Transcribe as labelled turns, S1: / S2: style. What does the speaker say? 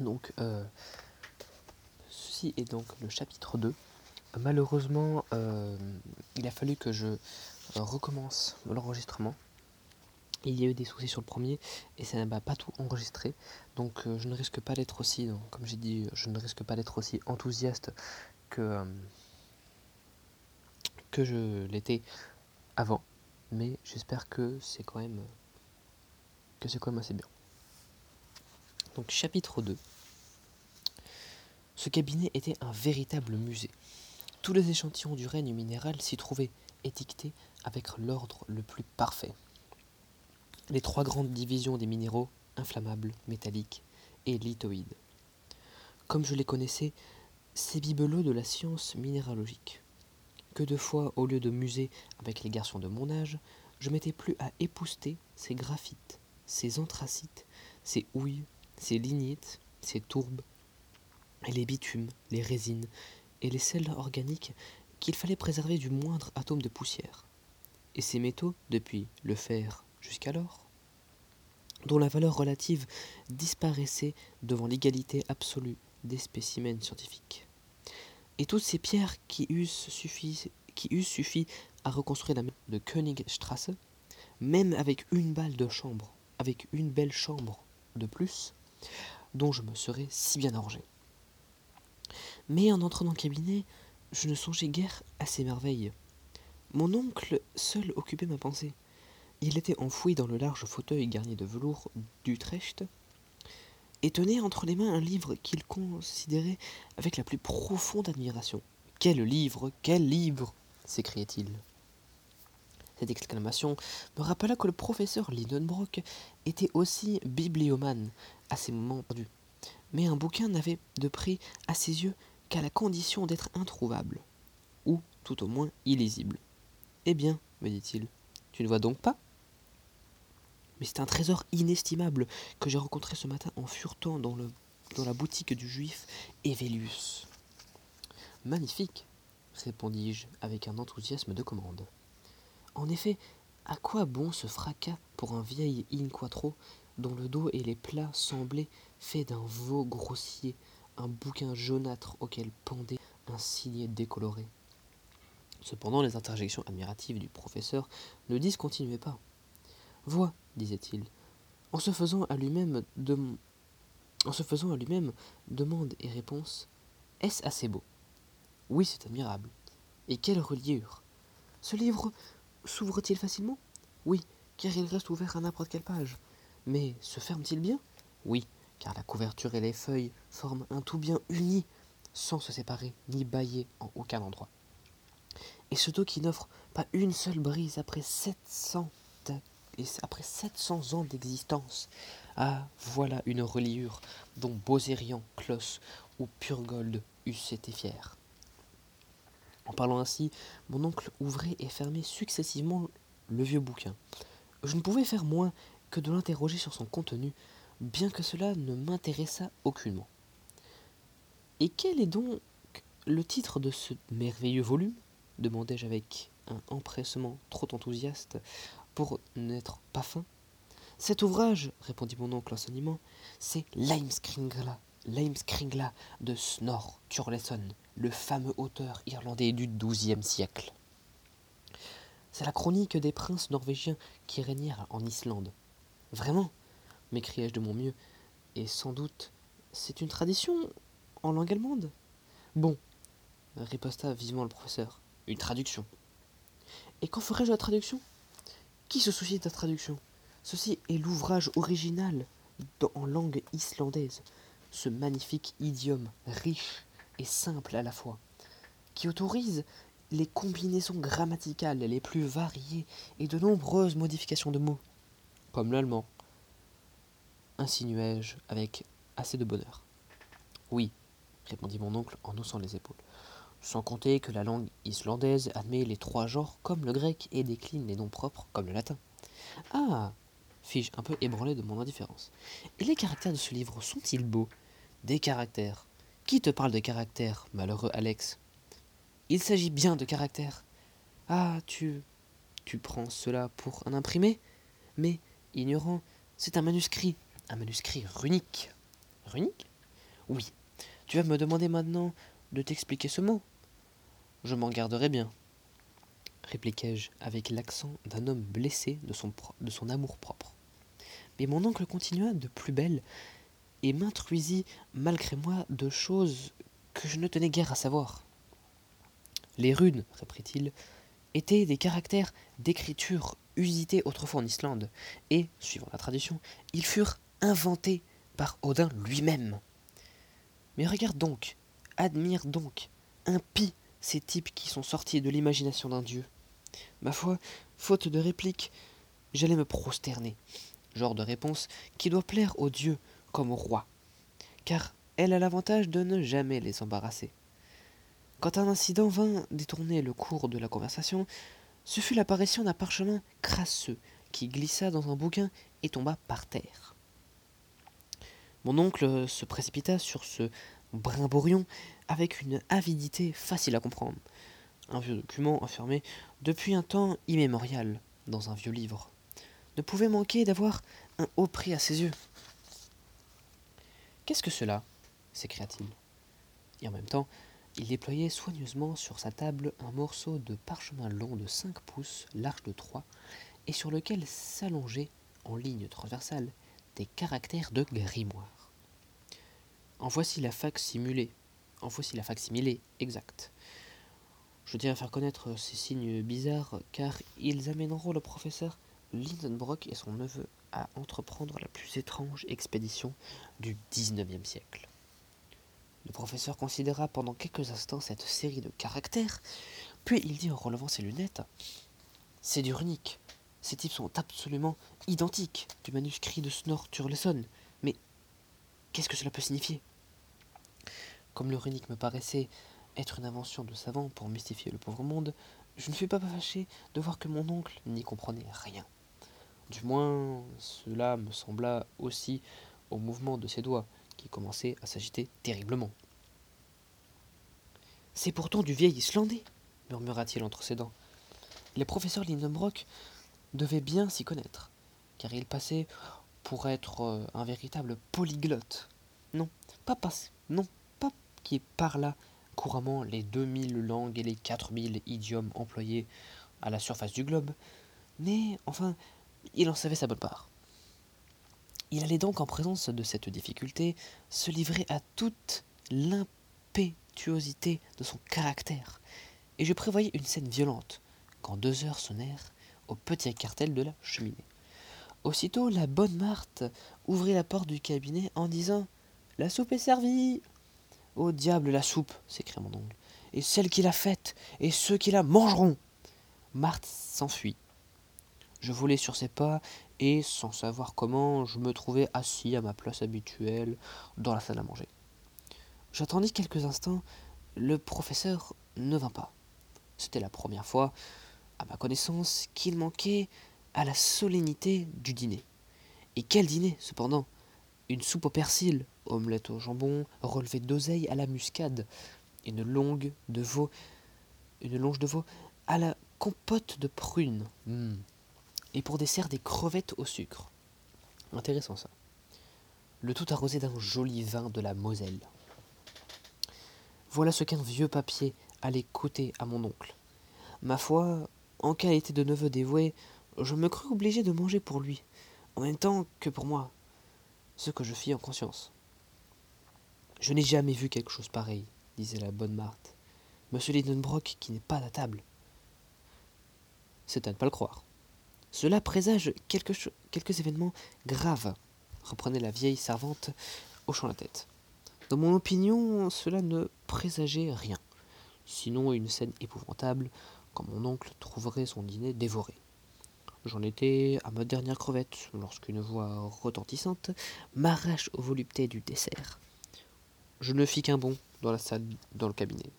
S1: Donc, euh, ceci est donc le chapitre 2. Malheureusement, euh, il a fallu que je recommence l'enregistrement. Il y a eu des soucis sur le premier et ça n'a pas tout enregistré. Donc euh, je ne risque pas d'être aussi, comme j'ai dit, je ne risque pas d'être aussi enthousiaste que, que je l'étais avant. Mais j'espère que c'est quand même que c'est quand même assez bien. Donc chapitre 2. Ce cabinet était un véritable musée. Tous les échantillons du règne minéral s'y trouvaient étiquetés avec l'ordre le plus parfait. Les trois grandes divisions des minéraux, inflammables, métalliques et lithoïdes. Comme je les connaissais, ces bibelots de la science minéralogique. Que de fois, au lieu de muser avec les garçons de mon âge, je m'étais plus à épousseter ces graphites, ces anthracites, ces houilles, ces lignites, ces tourbes, les bitumes, les résines et les sels organiques qu'il fallait préserver du moindre atome de poussière. Et ces métaux, depuis le fer jusqu'alors, dont la valeur relative disparaissait devant l'égalité absolue des spécimens scientifiques. Et toutes ces pierres qui eussent suffi, qui eussent suffi à reconstruire la de Königstrasse, même avec une balle de chambre, avec une belle chambre de plus, dont je me serais si bien arrangé. Mais en entrant dans le cabinet, je ne songeais guère à ces merveilles. Mon oncle seul occupait ma pensée. Il était enfoui dans le large fauteuil garni de velours d'Utrecht, et tenait entre les mains un livre qu'il considérait avec la plus profonde admiration. Quel livre Quel livre s'écriait-il. Cette exclamation me rappela que le professeur Lindenbrock était aussi bibliomane à ces moments perdus. Mais un bouquin n'avait de prix à ses yeux qu'à la condition d'être introuvable, ou tout au moins illisible. Eh bien, me dit-il, tu ne vois donc pas? Mais c'est un trésor inestimable que j'ai rencontré ce matin en furetant dans, le, dans la boutique du juif Evelius. Magnifique, répondis-je avec un enthousiasme de commande. En effet, à quoi bon ce fracas pour un vieil in quattro dont le dos et les plats semblaient faits d'un veau grossier, un bouquin jaunâtre auquel pendait un signet décoloré. Cependant, les interjections admiratives du professeur ne discontinuaient pas. Vois, disait-il, en se faisant à lui-même de... en se faisant à lui-même demande et réponse, est-ce assez beau? Oui, c'est admirable. Et quelle reliure Ce livre s'ouvre-t-il facilement? Oui, car il reste ouvert à n'importe quelle page. Mais se ferme-t-il bien? Oui, car la couverture et les feuilles forment un tout bien uni, sans se séparer ni bailler en aucun endroit. Et ce dos qui n'offre pas une seule brise après 700, après 700 ans d'existence. Ah, voilà une reliure dont Bozérian, Kloss ou Purgold eussent été fiers. En parlant ainsi, mon oncle ouvrait et fermait successivement le vieux bouquin. Je ne pouvais faire moins que de l'interroger sur son contenu, bien que cela ne m'intéressât aucunement. Et quel est donc le titre de ce merveilleux volume? demandai-je avec un empressement trop enthousiaste pour n'être pas fin. Cet ouvrage, répondit mon oncle en c'est Limeskringla, Limeskringla de Snor Turleson, le fameux auteur irlandais du XIIe siècle. C'est la chronique des princes norvégiens qui régnèrent en Islande. Vraiment m'écriai-je de mon mieux, et sans doute c'est une tradition en langue allemande? Bon, riposta vivement le professeur, une traduction. Et quand ferai-je la traduction? Qui se soucie de la traduction? Ceci est l'ouvrage original en langue islandaise, ce magnifique idiome riche et simple à la fois, qui autorise les combinaisons grammaticales les plus variées et de nombreuses modifications de mots, comme l'allemand, insinuai-je avec assez de bonheur. Oui, répondit mon oncle en haussant les épaules. Sans compter que la langue islandaise admet les trois genres comme le grec et décline les noms propres comme le latin. Ah fis-je un peu ébranlé de mon indifférence. Et les caractères de ce livre sont-ils beaux? Des caractères. Qui te parle de caractères, malheureux Alex? Il s'agit bien de caractères. Ah, tu. Tu prends cela pour un imprimé? Mais, ignorant, c'est un manuscrit, un manuscrit runique. Runique? Oui. Tu vas me demander maintenant de t'expliquer ce mot Je m'en garderai bien, répliquai-je avec l'accent d'un homme blessé de son, de son amour-propre. Mais mon oncle continua de plus belle et m'introduisit malgré moi de choses que je ne tenais guère à savoir. Les runes, reprit-il, étaient des caractères d'écriture usités autrefois en Islande, et, suivant la tradition, ils furent inventés par Odin lui-même. Mais regarde donc, admire donc, impie ces types qui sont sortis de l'imagination d'un dieu. Ma foi, faute de réplique, j'allais me prosterner, genre de réponse qui doit plaire aux dieux comme au roi, car elle a l'avantage de ne jamais les embarrasser. Quand un incident vint détourner le cours de la conversation, ce fut l'apparition d'un parchemin crasseux qui glissa dans un bouquin et tomba par terre. Mon oncle se précipita sur ce brimborion avec une avidité facile à comprendre. Un vieux document enfermé depuis un temps immémorial dans un vieux livre ne pouvait manquer d'avoir un haut prix à ses yeux. Qu'est-ce que cela? s'écria-t-il. Et en même temps, il déployait soigneusement sur sa table un morceau de parchemin long de cinq pouces, large de trois, et sur lequel s'allongeaient, en ligne transversale, des caractères de grimoire. En voici la simulée. En voici la similée exacte. Je tiens à faire connaître ces signes bizarres, car ils amèneront le professeur Lindenbrock et son neveu à entreprendre la plus étrange expédition du XIXe siècle. Le professeur considéra pendant quelques instants cette série de caractères, puis il dit en relevant ses lunettes C'est du runique. Ces types sont absolument identiques du manuscrit de Snor Turleson. Mais qu'est-ce que cela peut signifier? Comme le runique me paraissait être une invention de savant pour mystifier le pauvre monde, je ne fus pas fâché de voir que mon oncle n'y comprenait rien. Du moins, cela me sembla aussi au mouvement de ses doigts, qui commençait à s'agiter terriblement. C'est pourtant du vieil Islandais, murmura-t-il entre ses dents. Les professeurs Lindenbrock devaient bien s'y connaître, car il passait pour être euh, un véritable polyglotte. Non, pas passe, non, pas qui parla couramment les deux mille langues et les quatre mille idiomes employés à la surface du globe, mais enfin, il en savait sa bonne part. Il allait donc, en présence de cette difficulté, se livrer à toute l'impétuosité de son caractère, et je prévoyais une scène violente, quand deux heures sonnèrent au petit cartel de la cheminée. Aussitôt, la bonne Marthe ouvrit la porte du cabinet en disant La soupe est servie Au diable la soupe! s'écria mon oncle, et celle qui l'a faite, et ceux qui la mangeront! Marthe s'enfuit. Je volai sur ses pas et, sans savoir comment, je me trouvai assis à ma place habituelle dans la salle à manger. J'attendis quelques instants, le professeur ne vint pas. C'était la première fois, à ma connaissance, qu'il manquait à la solennité du dîner. Et quel dîner, cependant? Une soupe au persil, omelette au jambon, relevé d'oseille à la muscade, une longue de veau, une longe de veau à la compote de prunes. Hmm et pour dessert des crevettes au sucre. Intéressant ça. Le tout arrosé d'un joli vin de la Moselle. Voilà ce qu'un vieux papier allait coûter à mon oncle. Ma foi, en qualité de neveu dévoué, je me crus obligé de manger pour lui, en même temps que pour moi, ce que je fis en conscience. Je n'ai jamais vu quelque chose pareil, disait la bonne Marthe. Monsieur Lidenbrock qui n'est pas à table. C'est à ne pas le croire. Cela présage quelques événements graves, reprenait la vieille servante, hochant la tête. Dans mon opinion, cela ne présageait rien, sinon une scène épouvantable, quand mon oncle trouverait son dîner dévoré. J'en étais à ma dernière crevette, lorsqu'une voix retentissante m'arrache aux voluptés du dessert. Je ne fis qu'un bond dans la salle, dans le cabinet.